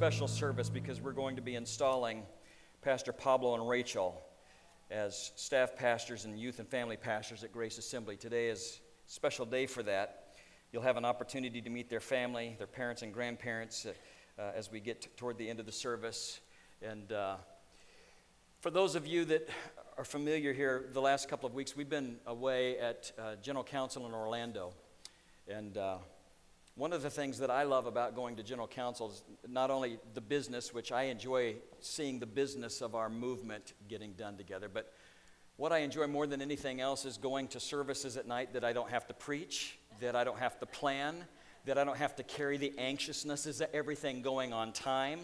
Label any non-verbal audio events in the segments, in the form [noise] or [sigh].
special service because we're going to be installing Pastor Pablo and Rachel as staff pastors and youth and family pastors at Grace Assembly. Today is a special day for that. You'll have an opportunity to meet their family, their parents and grandparents, uh, as we get t- toward the end of the service. And uh, for those of you that are familiar here, the last couple of weeks, we've been away at uh, General Council in Orlando. And uh, one of the things that I love about going to General Council is not only the business, which I enjoy seeing the business of our movement getting done together, but what I enjoy more than anything else is going to services at night that I don't have to preach, that I don't have to plan, that I don't have to carry the anxiousness. Is everything going on time?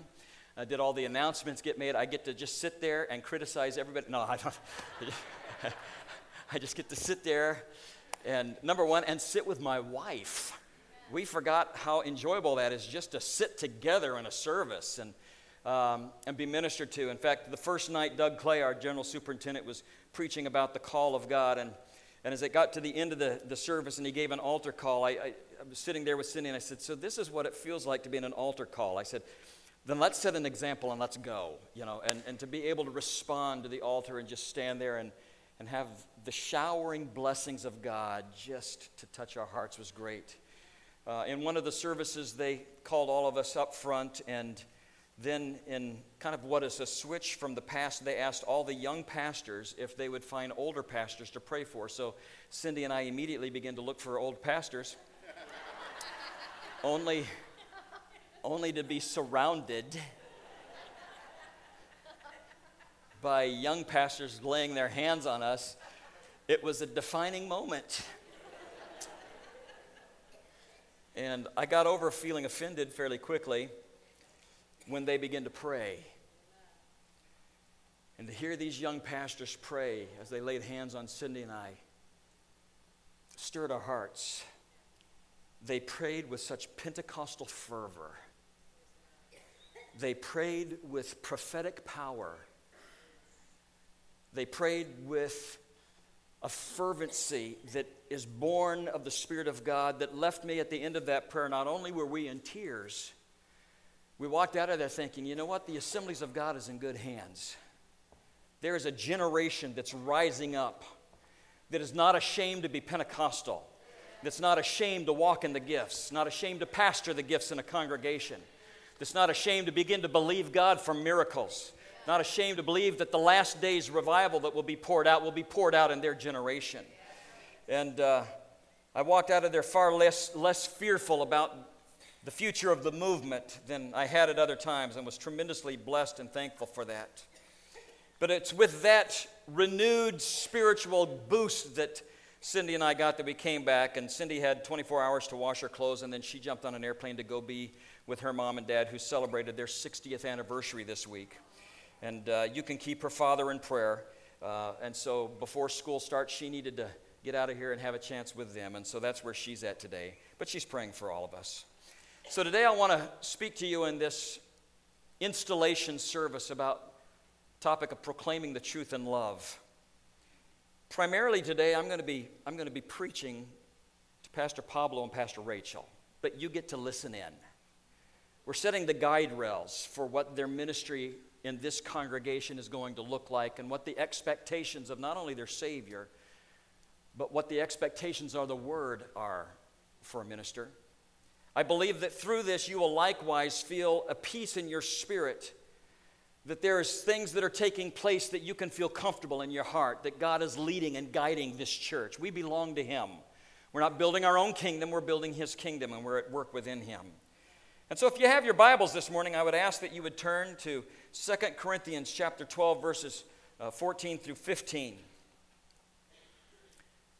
Uh, did all the announcements get made? I get to just sit there and criticize everybody. No, [laughs] I don't. I just get to sit there and, number one, and sit with my wife we forgot how enjoyable that is just to sit together in a service and, um, and be ministered to. In fact, the first night, Doug Clay, our general superintendent, was preaching about the call of God. And, and as it got to the end of the, the service and he gave an altar call, I, I, I was sitting there with Cindy and I said, So this is what it feels like to be in an altar call. I said, then let's set an example and let's go, you know, and, and to be able to respond to the altar and just stand there and, and have the showering blessings of God just to touch our hearts was great. Uh, in one of the services, they called all of us up front, and then, in kind of what is a switch from the past, they asked all the young pastors if they would find older pastors to pray for. So Cindy and I immediately began to look for old pastors, only, only to be surrounded by young pastors laying their hands on us. It was a defining moment. And I got over feeling offended fairly quickly when they began to pray. And to hear these young pastors pray as they laid hands on Cindy and I stirred our hearts. They prayed with such Pentecostal fervor. They prayed with prophetic power. They prayed with a fervency that is born of the Spirit of God that left me at the end of that prayer. Not only were we in tears, we walked out of there thinking, you know what? The assemblies of God is in good hands. There is a generation that's rising up that is not ashamed to be Pentecostal, that's not ashamed to walk in the gifts, not ashamed to pastor the gifts in a congregation, that's not ashamed to begin to believe God for miracles not ashamed to believe that the last days revival that will be poured out will be poured out in their generation. And uh, I walked out of there far less, less fearful about the future of the movement than I had at other times and was tremendously blessed and thankful for that. But it's with that renewed spiritual boost that Cindy and I got that we came back, and Cindy had 24 hours to wash her clothes, and then she jumped on an airplane to go be with her mom and dad who celebrated their 60th anniversary this week. And uh, you can keep her father in prayer. Uh, and so before school starts, she needed to get out of here and have a chance with them. And so that's where she's at today. But she's praying for all of us. So today I want to speak to you in this installation service about topic of proclaiming the truth in love. Primarily today I'm going to be I'm going to be preaching to Pastor Pablo and Pastor Rachel, but you get to listen in. We're setting the guide rails for what their ministry in this congregation is going to look like and what the expectations of not only their Savior, but what the expectations of the Word are for a minister. I believe that through this you will likewise feel a peace in your spirit, that there's things that are taking place that you can feel comfortable in your heart, that God is leading and guiding this church. We belong to Him. We're not building our own kingdom, we're building His kingdom, and we're at work within Him. And so if you have your Bibles this morning, I would ask that you would turn to 2 Corinthians chapter 12 verses uh, 14 through 15.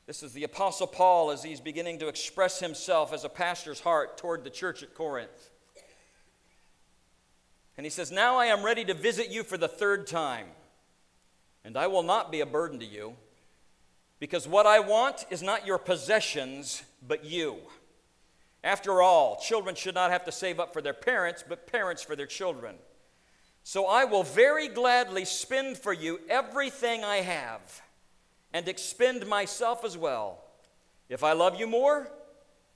This is the apostle Paul as he's beginning to express himself as a pastor's heart toward the church at Corinth. And he says, "Now I am ready to visit you for the third time, and I will not be a burden to you, because what I want is not your possessions, but you." After all, children should not have to save up for their parents, but parents for their children. So I will very gladly spend for you everything I have and expend myself as well. If I love you more,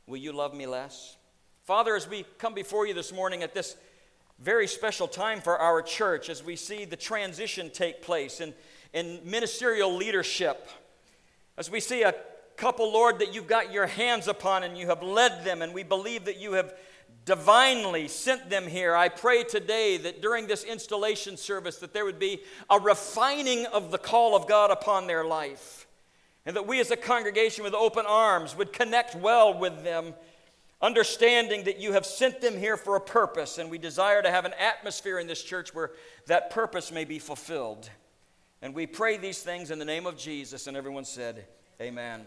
will you love me less? Father, as we come before you this morning at this very special time for our church as we see the transition take place in, in ministerial leadership. As we see a couple, Lord, that you've got your hands upon and you have led them, and we believe that you have divinely sent them here. I pray today that during this installation service that there would be a refining of the call of God upon their life. And that we as a congregation with open arms would connect well with them, understanding that you have sent them here for a purpose, and we desire to have an atmosphere in this church where that purpose may be fulfilled. And we pray these things in the name of Jesus, and everyone said, Amen.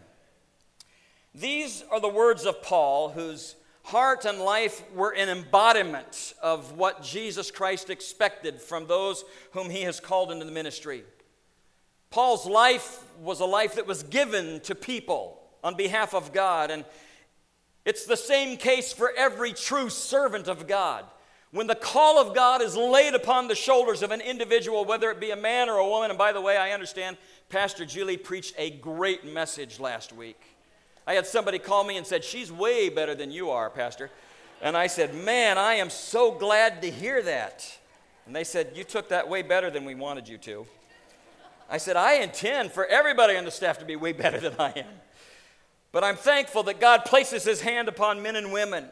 These are the words of Paul, whose heart and life were an embodiment of what Jesus Christ expected from those whom he has called into the ministry. Paul's life was a life that was given to people on behalf of God, and it's the same case for every true servant of God. When the call of God is laid upon the shoulders of an individual, whether it be a man or a woman, and by the way, I understand Pastor Julie preached a great message last week. I had somebody call me and said, She's way better than you are, Pastor. And I said, Man, I am so glad to hear that. And they said, You took that way better than we wanted you to. I said, I intend for everybody on the staff to be way better than I am. But I'm thankful that God places his hand upon men and women.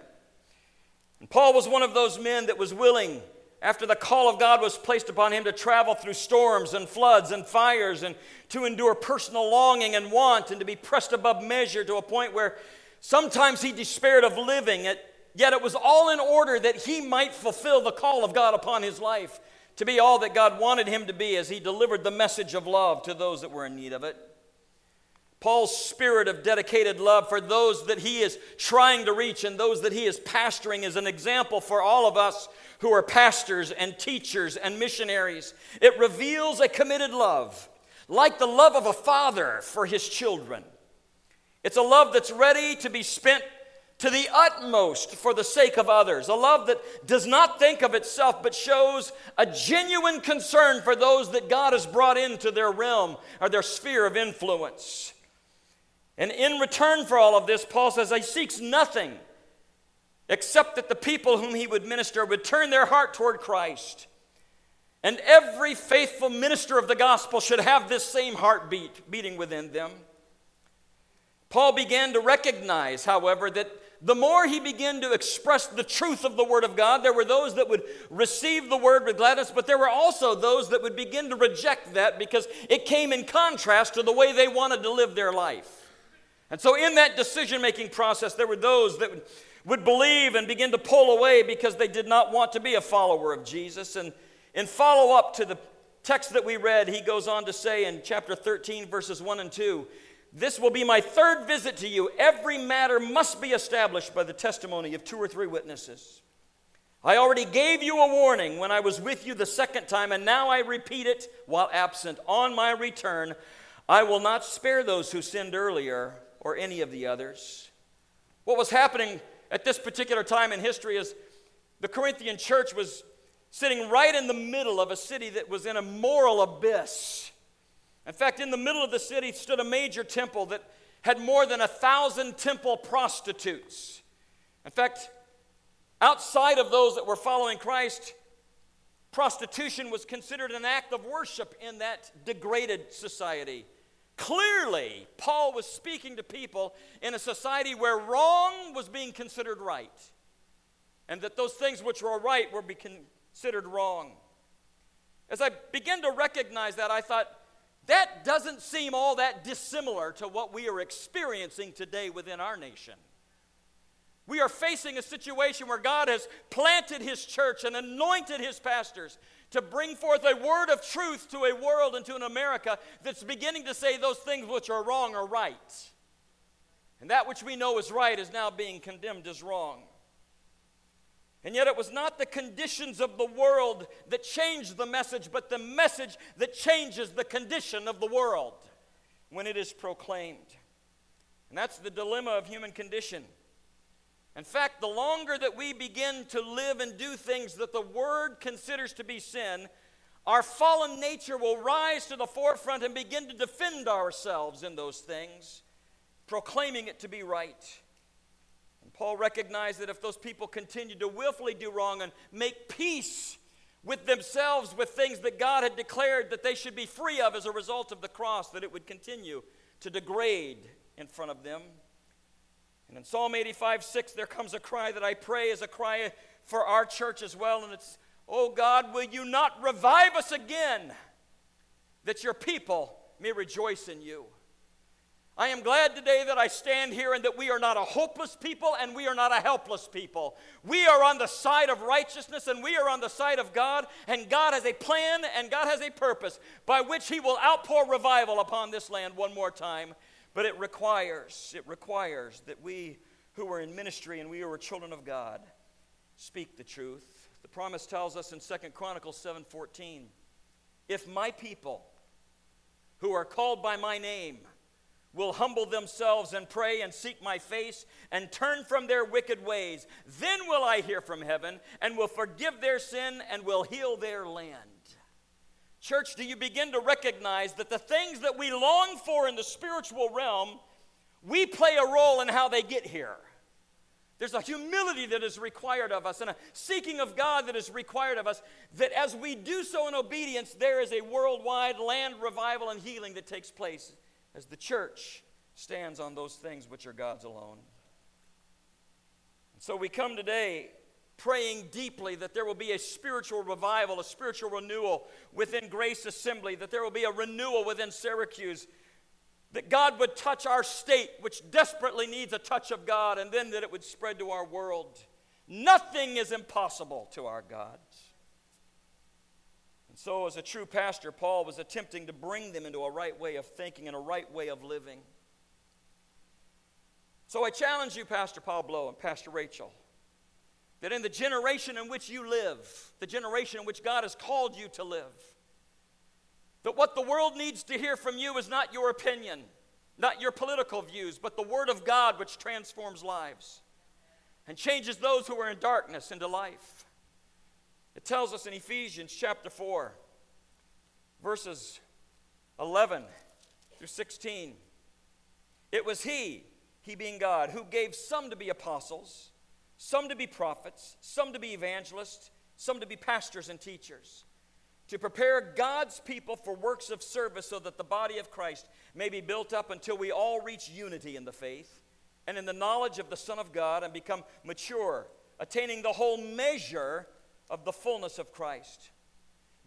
And Paul was one of those men that was willing after the call of God was placed upon him to travel through storms and floods and fires and to endure personal longing and want and to be pressed above measure to a point where sometimes he despaired of living, yet it was all in order that he might fulfill the call of God upon his life to be all that God wanted him to be as he delivered the message of love to those that were in need of it. Paul's spirit of dedicated love for those that he is trying to reach and those that he is pastoring is an example for all of us who are pastors and teachers and missionaries. It reveals a committed love, like the love of a father for his children. It's a love that's ready to be spent to the utmost for the sake of others. A love that does not think of itself but shows a genuine concern for those that God has brought into their realm or their sphere of influence. And in return for all of this, Paul says, he seeks nothing except that the people whom he would minister would turn their heart toward Christ. And every faithful minister of the gospel should have this same heartbeat beating within them. Paul began to recognize, however, that the more he began to express the truth of the Word of God, there were those that would receive the Word with gladness, but there were also those that would begin to reject that because it came in contrast to the way they wanted to live their life. And so, in that decision making process, there were those that would, believe and begin to pull away because they did not want to be a follower of Jesus. And in follow up to the text that we read, he goes on to say in chapter 13, verses 1 and 2 This will be my third visit to you. Every matter must be established by the testimony of two or three witnesses. I already gave you a warning when I was with you the second time, and now I repeat it while absent. On my return, I will not spare those who sinned earlier or any of the others. What was happening at this particular time in history is the Corinthian church was sitting right in the middle of a city that was in a moral abyss. In fact, in the middle of the city stood a major temple that had more than a thousand temple prostitutes. In fact, outside of those that were following Christ, prostitution was considered an act of worship in that degraded society. Clearly, Paul was speaking to people in a society where wrong was being considered right, and that those things which were right were being considered wrong. As I began to recognize that, I thought, that doesn't seem all that dissimilar to what we are experiencing today within our nation. We are facing a situation where God has planted His church and anointed His pastors to bring forth a word of truth to a world and to an America that's beginning to say those things which are wrong are right. And that which we know is right is now being condemned as wrong. And yet, it was not the conditions of the world that changed the message, but the message that changes the condition of the world when it is proclaimed. And that's the dilemma of human condition. In fact, the longer that we begin to live and do things that the Word considers to be sin, our fallen nature will rise to the forefront and begin to defend ourselves in those things, proclaiming it to be right. And Paul recognized that if those people continued to willfully do wrong and make peace with themselves with things that God had declared that they should be free of as a result of the cross, that it would continue to degrade in front of them. And in Psalm 85 6, there comes a cry that I pray is a cry for our church as well. And it's, Oh God, will you not revive us again that your people may rejoice in you? I am glad today that I stand here and that we are not a hopeless people and we are not a helpless people. We are on the side of righteousness and we are on the side of God, and God has a plan and God has a purpose by which He will outpour revival upon this land one more time. But it requires, it requires that we who are in ministry and we who are children of God speak the truth. The promise tells us in Second Chronicles 7:14, if my people who are called by my name will humble themselves and pray and seek my face and turn from their wicked ways, then will I hear from heaven and will forgive their sin and will heal their land. Church, do you begin to recognize that the things that we long for in the spiritual realm, we play a role in how they get here? There's a humility that is required of us and a seeking of God that is required of us. That as we do so in obedience, there is a worldwide land revival and healing that takes place as the church stands on those things which are God's alone. And so we come today praying deeply that there will be a spiritual revival, a spiritual renewal within Grace Assembly, that there will be a renewal within Syracuse, that God would touch our state, which desperately needs a touch of God, and then that it would spread to our world. Nothing is impossible to our God. And so, as a true pastor, Paul was attempting to bring them into a right way of thinking and a right way of living. So, I challenge you, Pastor Pablo and Pastor Rachel, that in the generation in which you live, the generation in which God has called you to live, that what the world needs to hear from you is not your opinion, not your political views, but the Word of God which transforms lives and changes those who are in darkness into life. It tells us in Ephesians chapter 4, verses 11 through 16. It was He, He being God, who gave some to be apostles, some to be prophets, some to be evangelists, some to be pastors and teachers, to prepare God's people for works of service so that the body of Christ may be built up until we all reach unity in the faith and in the knowledge of the Son of God and become mature, attaining the whole measure of the fullness of Christ.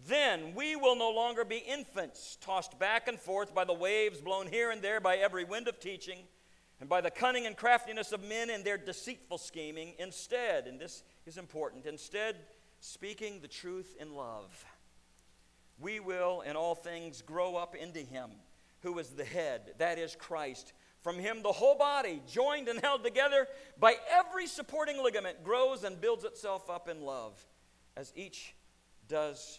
Then we will no longer be infants, tossed back and forth by the waves, blown here and there by every wind of teaching, and by the cunning and craftiness of men and their deceitful scheming. Instead, and this is important, instead, speaking the truth in love, we will in all things grow up into Him who is the head, that is Christ. From him, the whole body, joined and held together by every supporting ligament, grows and builds itself up in love as each does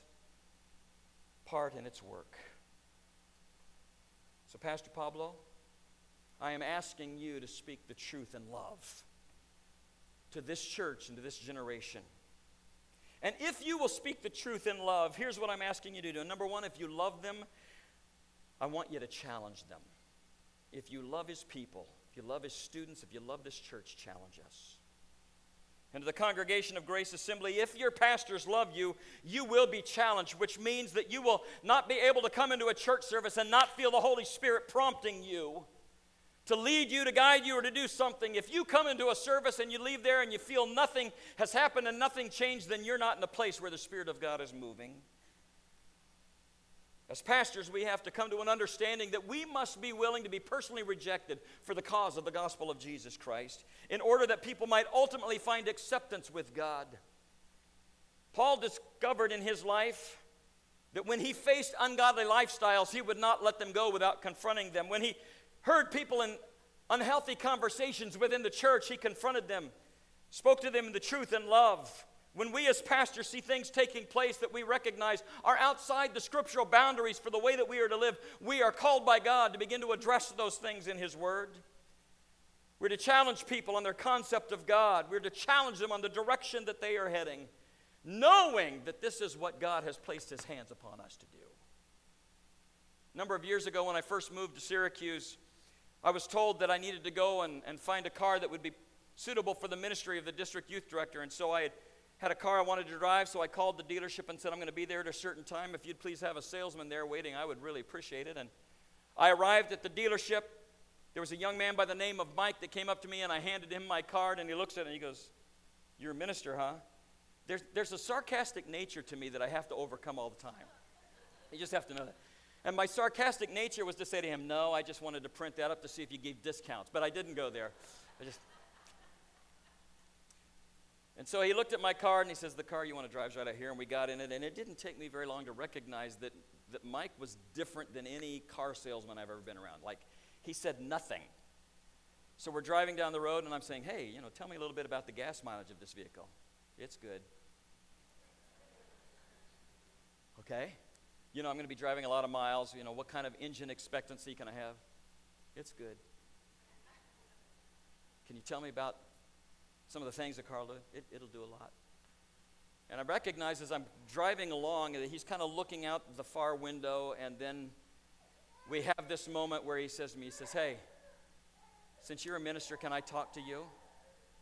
part in its work. So, Pastor Pablo, I am asking you to speak the truth in love to this church and to this generation. And if you will speak the truth in love, here's what I'm asking you to do. Number one, if you love them, I want you to challenge them. If you love his people, if you love his students, if you love this church, challenge us and to the congregation of Grace Assembly, if your pastors love you, you will be challenged, which means that you will not be able to come into a church service and not feel the Holy Spirit prompting you to lead you, to guide you, or to do something. If you come into a service and you leave there and you feel nothing has happened and nothing changed, then you're not in a place where the Spirit of God is moving. As pastors, we have to come to an understanding that we must be willing to be personally rejected for the cause of the gospel of Jesus Christ in order that people might ultimately find acceptance with God. Paul discovered in his life that when he faced ungodly lifestyles, he would not let them go without confronting them. When he heard people in unhealthy conversations within the church, he confronted them, spoke to them in the truth and love. When we as pastors see things taking place that we recognize are outside the scriptural boundaries for the way that we are to live, we are called by God to begin to address those things in His Word. We're to challenge people on their concept of God. We're to challenge them on the direction that they are heading, knowing that this is what God has placed His hands upon us to do. A number of years ago, when I first moved to Syracuse, I was told that I needed to go and, and find a car that would be suitable for the ministry of the district youth director. And so I had had a car I wanted to drive, so I called the dealership and said, I'm going to be there at a certain time. If you'd please have a salesman there waiting, I would really appreciate it. And I arrived at the dealership. There was a young man by the name of Mike that came up to me, and I handed him my card, and he looks at it and he goes, You're a minister, huh? There's, there's a sarcastic nature to me that I have to overcome all the time. You just have to know that. And my sarcastic nature was to say to him, No, I just wanted to print that up to see if you gave discounts. But I didn't go there. I just. And so he looked at my card and he says, The car you want to drive is right out here. And we got in it. And it didn't take me very long to recognize that, that Mike was different than any car salesman I've ever been around. Like, he said nothing. So we're driving down the road and I'm saying, Hey, you know, tell me a little bit about the gas mileage of this vehicle. It's good. Okay? You know, I'm going to be driving a lot of miles. You know, what kind of engine expectancy can I have? It's good. Can you tell me about some of the things the car will do? It, it'll do a lot. And I recognize as I'm driving along that he's kind of looking out the far window, and then we have this moment where he says to me, he says, Hey, since you're a minister, can I talk to you?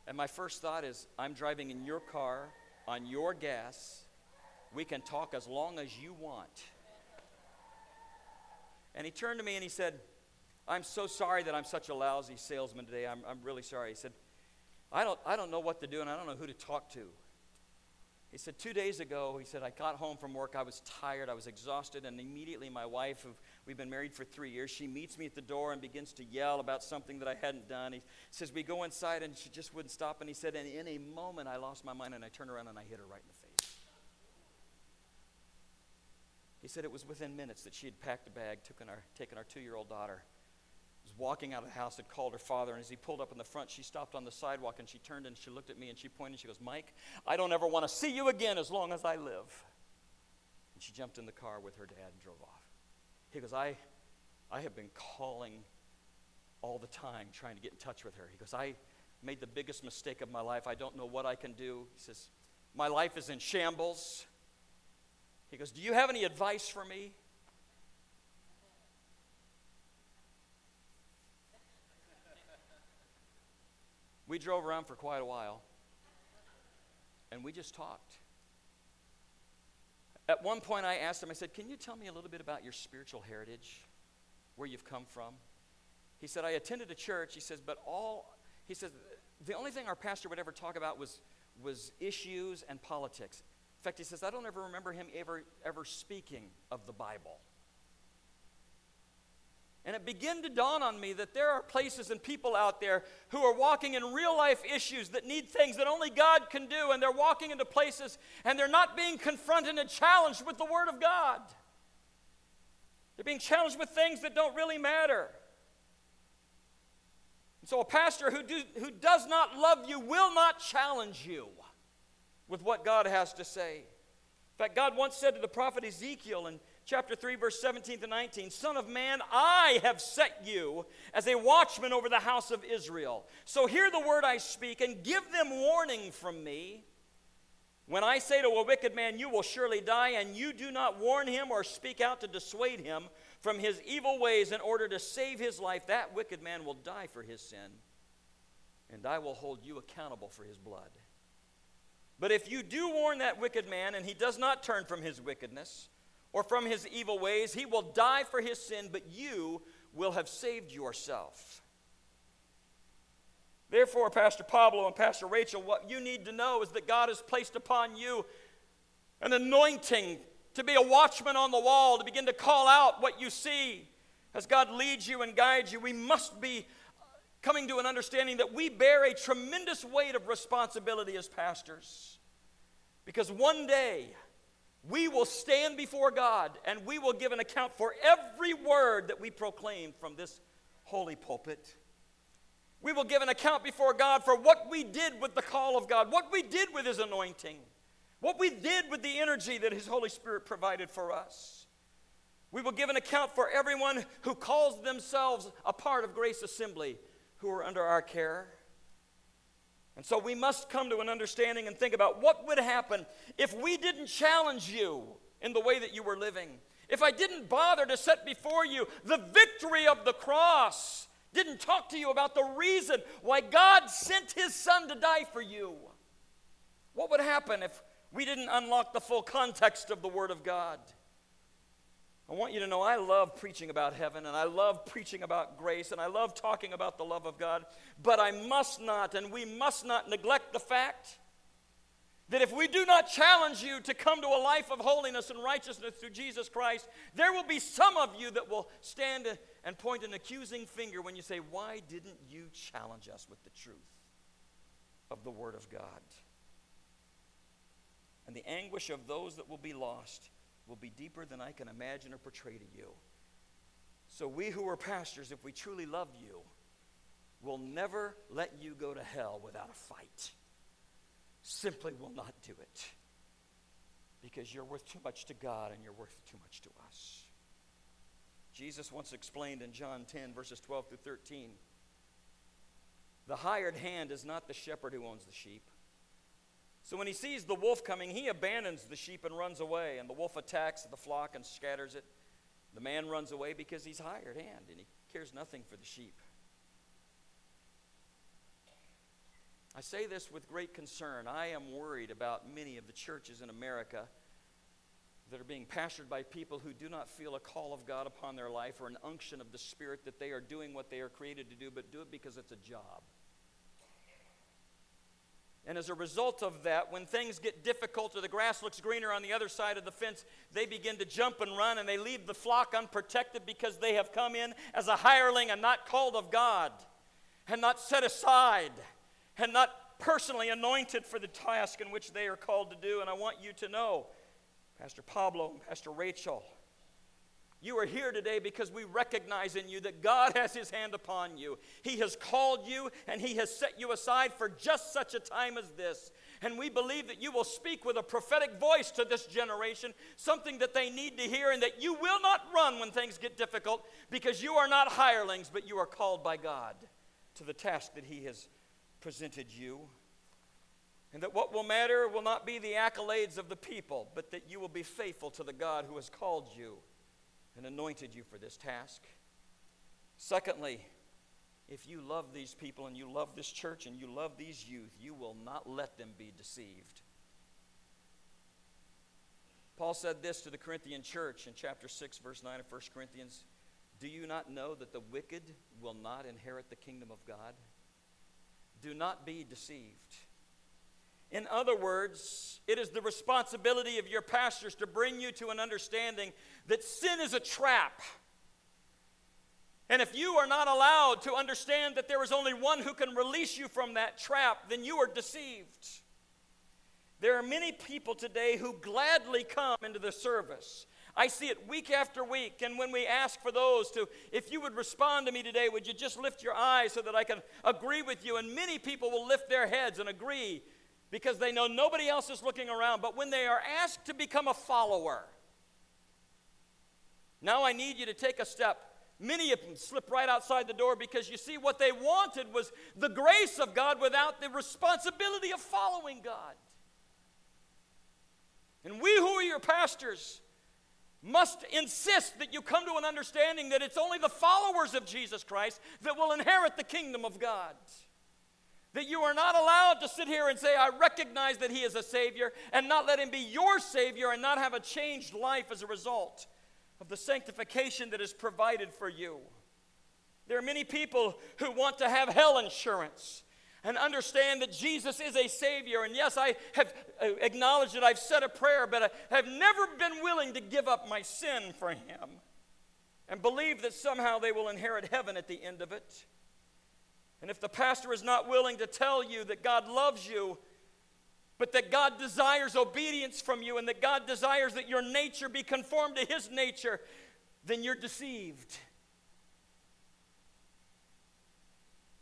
And my first thought is, I'm driving in your car on your gas. We can talk as long as you want. And he turned to me and he said, I'm so sorry that I'm such a lousy salesman today. I'm, I'm really sorry. He said, I don't, I don't know what to do and I don't know who to talk to. He said, Two days ago, he said, I got home from work. I was tired. I was exhausted. And immediately, my wife, who we've been married for three years, she meets me at the door and begins to yell about something that I hadn't done. He says, We go inside, and she just wouldn't stop. And he said, And in a moment, I lost my mind and I turned around and I hit her right in the face. He said it was within minutes that she had packed a bag, taken our, taken our two year old daughter, was walking out of the house, had called her father, and as he pulled up in the front, she stopped on the sidewalk and she turned and she looked at me and she pointed and she goes, Mike, I don't ever want to see you again as long as I live. And she jumped in the car with her dad and drove off. He goes, I, I have been calling all the time trying to get in touch with her. He goes, I made the biggest mistake of my life. I don't know what I can do. He says, My life is in shambles. He goes, Do you have any advice for me? We drove around for quite a while and we just talked. At one point, I asked him, I said, Can you tell me a little bit about your spiritual heritage, where you've come from? He said, I attended a church. He says, But all, he says, the only thing our pastor would ever talk about was, was issues and politics. In fact, he says, I don't ever remember him ever, ever speaking of the Bible. And it began to dawn on me that there are places and people out there who are walking in real life issues that need things that only God can do. And they're walking into places and they're not being confronted and challenged with the Word of God. They're being challenged with things that don't really matter. And so, a pastor who, do, who does not love you will not challenge you with what God has to say. In fact, God once said to the prophet Ezekiel in chapter 3, verse 17 to 19 Son of man, I have set you as a watchman over the house of Israel. So hear the word I speak and give them warning from me. When I say to a wicked man, You will surely die, and you do not warn him or speak out to dissuade him from his evil ways in order to save his life, that wicked man will die for his sin, and I will hold you accountable for his blood. But if you do warn that wicked man and he does not turn from his wickedness or from his evil ways, he will die for his sin, but you will have saved yourself. Therefore, Pastor Pablo and Pastor Rachel, what you need to know is that God has placed upon you an anointing to be a watchman on the wall, to begin to call out what you see. As God leads you and guides you, we must be coming to an understanding that we bear a tremendous weight of responsibility as pastors. Because one day we will stand before God and we will give an account for every word that we proclaim from this holy pulpit. We will give an account before God for what we did with the call of God, what we did with His anointing, what we did with the energy that His Holy Spirit provided for us. We will give an account for everyone who calls themselves a part of Grace Assembly who are under our care. And so we must come to an understanding and think about what would happen if we didn't challenge you in the way that you were living. If I didn't bother to set before you the victory of the cross didn't talk to you about the reason why God sent his son to die for you, what would happen if we didn't unlock the full context of the Word of God? I want you to know I love preaching about heaven and I love preaching about grace and I love talking about the love of God, but I must not and we must not neglect the fact that if we do not challenge you to come to a life of holiness and righteousness through Jesus Christ, there will be some of you that will stand and point an accusing finger when you say, Why didn't you challenge us with the truth of the Word of God? And the anguish of those that will be lost will be deeper than I can imagine or portray to you. So, we who are pastors, if we truly love you, will never let you go to hell without a fight. Simply will not do it. Because you're worth too much to God and you're worth too much to us. Jesus once explained in John 10, verses 12 through 13 the hired hand is not the shepherd who owns the sheep so when he sees the wolf coming, he abandons the sheep and runs away, and the wolf attacks the flock and scatters it. The man runs away because he's hired hand and he cares nothing for the sheep. I say this with great concern. I am worried about many of the churches in America that are being pastored by people who do not feel a call of God upon their life or an unction of the Spirit that they are doing what they are created to do, but do it because it's a job. And as a result of that, when things get difficult or the grass looks greener on the other side of the fence, they begin to jump and run and they leave the flock unprotected because they have come in as a hireling and not called of God and not set aside and not personally anointed for the task in which they are called to do. And I want you to know, Pastor Pablo and Pastor Rachel, you are here today because we recognize in you that God has His hand upon you. He has called you and He has set you aside for just such a time as this. And we believe that you will speak with a prophetic voice to this generation, something that they need to hear, and that you will not run when things get difficult because you are not hirelings, but you are called by God to the task that He has presented you. And that what will matter will not be the accolades of the people, but that you will be faithful to the God who has called you and anointed you for this task. Secondly, if you love these people and you love this church and you love these youth, you will not let them be deceived. Paul said this to the Corinthian church in chapter 6, verse 9 of 1 Corinthians Do you not know that the wicked will not inherit the kingdom of God? Do not be deceived. In other words, it is the responsibility of your pastors to bring you to an understanding that sin is a trap. And if you are not allowed to understand that there is only one who can release you from that trap, then you are deceived. There are many people today who gladly come into the service. I see it week after week. And when we ask for those to, if you would respond to me today, would you just lift your eyes so that I can agree with you? And many people will lift their heads and agree because they know nobody else is looking around. But when they are asked to become a follower, now I need you to take a step. Many of them slip right outside the door because you see, what they wanted was the grace of God without the responsibility of following God. And we who are your pastors must insist that you come to an understanding that it's only the followers of Jesus Christ that will inherit the kingdom of God. That you are not allowed to sit here and say, I recognize that He is a Savior, and not let Him be your Savior and not have a changed life as a result of the sanctification that is provided for you. There are many people who want to have hell insurance and understand that Jesus is a Savior. And yes, I have uh, acknowledged that I've said a prayer, but I have never been willing to give up my sin for Him and believe that somehow they will inherit heaven at the end of it. And if the pastor is not willing to tell you that God loves you, but that God desires obedience from you and that God desires that your nature be conformed to his nature, then you're deceived.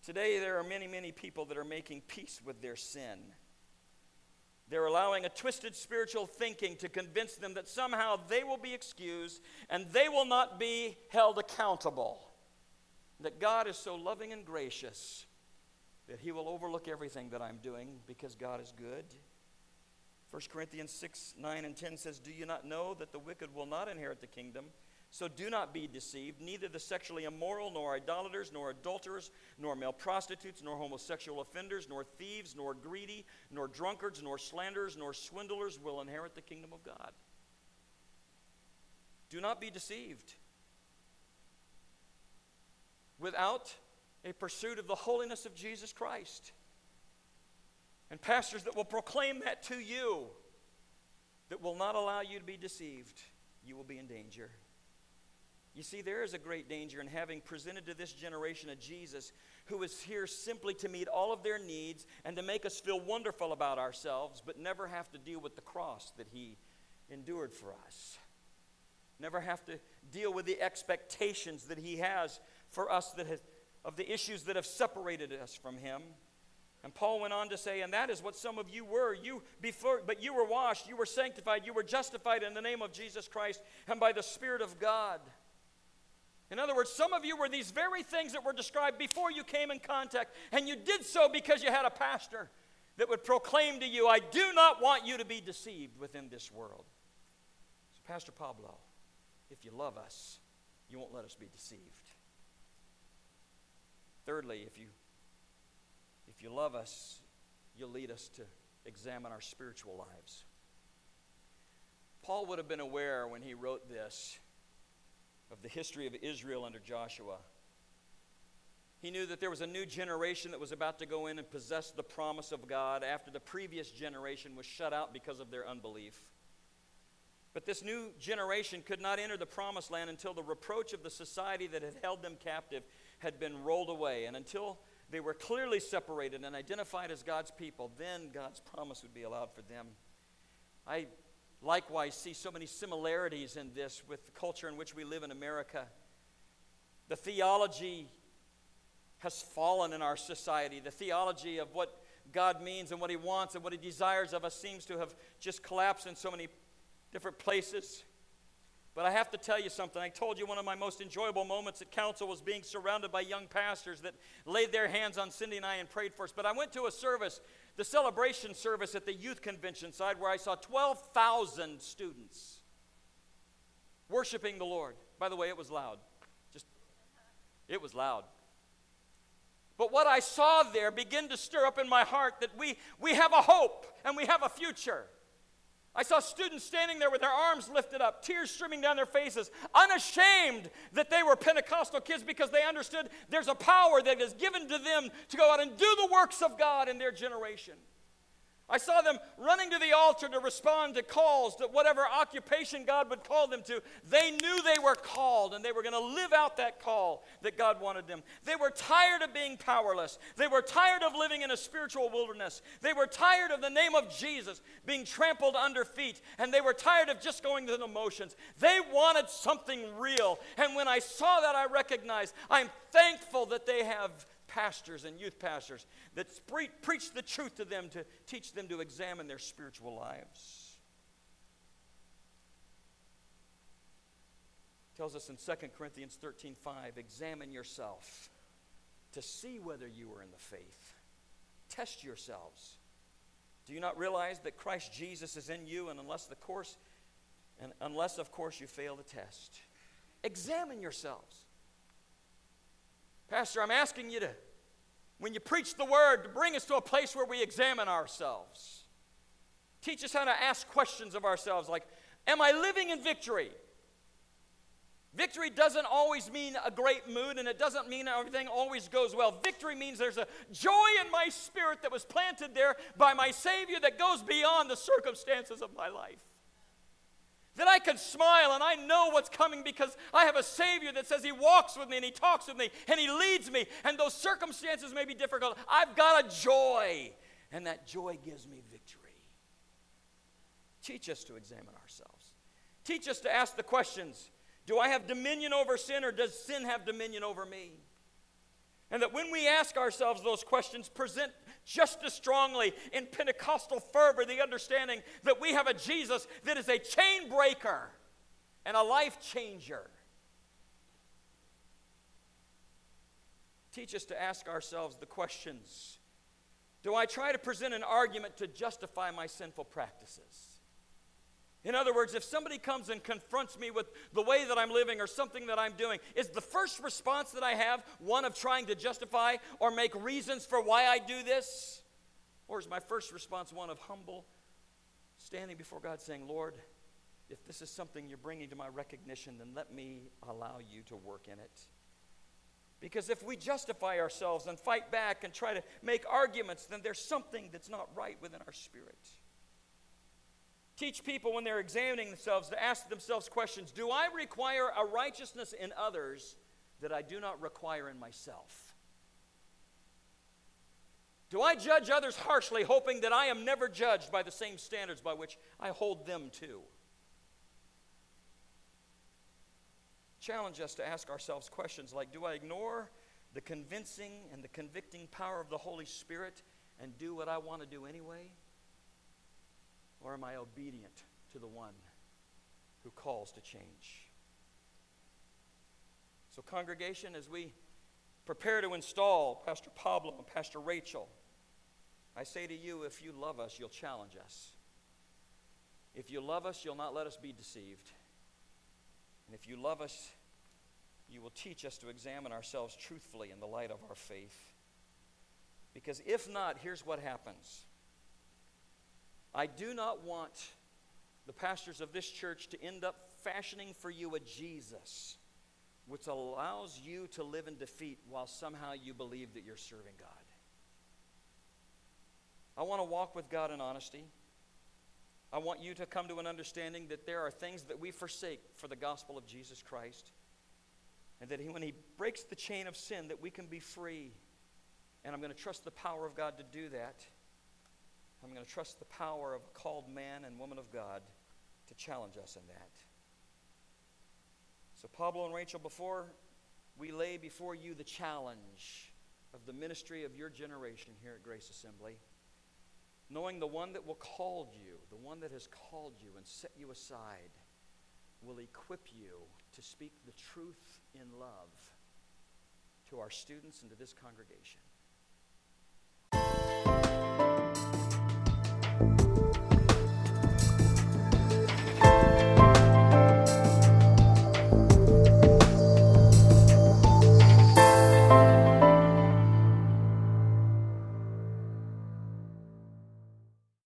Today, there are many, many people that are making peace with their sin. They're allowing a twisted spiritual thinking to convince them that somehow they will be excused and they will not be held accountable that God is so loving and gracious that He will overlook everything that I'm doing because God is good. 1 Corinthians 6 9 and 10 says, Do you not know that the wicked will not inherit the kingdom, So do not be deceived. Neither the sexually immoral, nor idolaters, nor adulterers, nor male prostitutes, nor homosexual offenders, nor thieves, nor greedy, nor drunkards, nor slanderers, nor swindlers will inherit the kingdom of God. Do not be deceived. Without a pursuit of the holiness of Jesus Christ, and pastors that will proclaim that to you, that will not allow you to be deceived, you will be in danger. You see, there is a great danger in having presented to this generation a Jesus who is here simply to meet all of their needs and to make us feel wonderful about ourselves, but never have to deal with the cross that he endured for us. Never have to deal with the expectations that he has for us that has, of the issues that have separated us from him. And Paul went on to say, and that is what some of you were. You before, but you were washed, you were sanctified, you were justified in the name of Jesus Christ and by the Spirit of God. In other words, some of you were these very things that were described before you came in contact, and you did so because you had a pastor that would proclaim to you, I do not want you to be deceived within this world. So, Pastor Pablo, if you love us, you won't let us be deceived. Thirdly, if you if you love us, you'll lead us to examine our spiritual lives. Paul would have been aware when he wrote this of the history of Israel under Joshua. He knew that there was a new generation that was about to go in and possess the promise of God after the previous generation was shut out because of their unbelief. But this new generation could not enter the promised land until the reproach of the society that had held them captive had been rolled away. And until they were clearly separated and identified as God's people, then God's promise would be allowed for them. I likewise see so many similarities in this with the culture in which we live in America. The theology has fallen in our society. The theology of what God means and what He wants and what He desires of us seems to have just collapsed in so many different places. But I have to tell you something. I told you one of my most enjoyable moments at council was being surrounded by young pastors that laid their hands on Cindy and I and prayed for us. But I went to a service the celebration service at the youth convention side where I saw 12,000 students worshiping the Lord. By the way, it was loud. Just, it was loud. But what I saw there began to stir up in my heart that we, we have a hope and we have a future. I saw students standing there with their arms lifted up, tears streaming down their faces, unashamed that they were Pentecostal kids because they understood there's a power that is given to them to go out and do the works of God in their generation. I saw them running to the altar to respond to calls, to whatever occupation God would call them to. They knew they were called and they were going to live out that call that God wanted them. They were tired of being powerless. They were tired of living in a spiritual wilderness. They were tired of the name of Jesus being trampled under feet. And they were tired of just going through the motions. They wanted something real. And when I saw that, I recognized I'm thankful that they have pastors and youth pastors that pre- preach the truth to them to teach them to examine their spiritual lives. tells us in 2 Corinthians 13 5, examine yourself to see whether you are in the faith. Test yourselves. Do you not realize that Christ Jesus is in you, and unless the course, and unless of course you fail the test, examine yourselves. Pastor, I'm asking you to, when you preach the word, to bring us to a place where we examine ourselves. Teach us how to ask questions of ourselves like, Am I living in victory? Victory doesn't always mean a great mood, and it doesn't mean everything always goes well. Victory means there's a joy in my spirit that was planted there by my Savior that goes beyond the circumstances of my life. That I can smile and I know what's coming because I have a Savior that says He walks with me and He talks with me and He leads me. And those circumstances may be difficult. I've got a joy, and that joy gives me victory. Teach us to examine ourselves. Teach us to ask the questions Do I have dominion over sin or does sin have dominion over me? And that when we ask ourselves those questions, present just as strongly in Pentecostal fervor the understanding that we have a Jesus that is a chain breaker and a life changer. Teach us to ask ourselves the questions Do I try to present an argument to justify my sinful practices? In other words, if somebody comes and confronts me with the way that I'm living or something that I'm doing, is the first response that I have one of trying to justify or make reasons for why I do this? Or is my first response one of humble, standing before God saying, Lord, if this is something you're bringing to my recognition, then let me allow you to work in it? Because if we justify ourselves and fight back and try to make arguments, then there's something that's not right within our spirit. Teach people when they're examining themselves to ask themselves questions Do I require a righteousness in others that I do not require in myself? Do I judge others harshly, hoping that I am never judged by the same standards by which I hold them to? Challenge us to ask ourselves questions like Do I ignore the convincing and the convicting power of the Holy Spirit and do what I want to do anyway? Or am I obedient to the one who calls to change? So, congregation, as we prepare to install Pastor Pablo and Pastor Rachel, I say to you, if you love us, you'll challenge us. If you love us, you'll not let us be deceived. And if you love us, you will teach us to examine ourselves truthfully in the light of our faith. Because if not, here's what happens I do not want the pastors of this church to end up fashioning for you a Jesus which allows you to live in defeat while somehow you believe that you're serving God. I want to walk with God in honesty. I want you to come to an understanding that there are things that we forsake for the gospel of Jesus Christ. And that he, when he breaks the chain of sin, that we can be free. And I'm going to trust the power of God to do that. I'm going to trust the power of a called man and woman of God to challenge us in that. So, Pablo and Rachel, before we lay before you the challenge of the ministry of your generation here at Grace Assembly, knowing the one that will call you, the one that has called you and set you aside, will equip you to speak the truth in love to our students and to this congregation.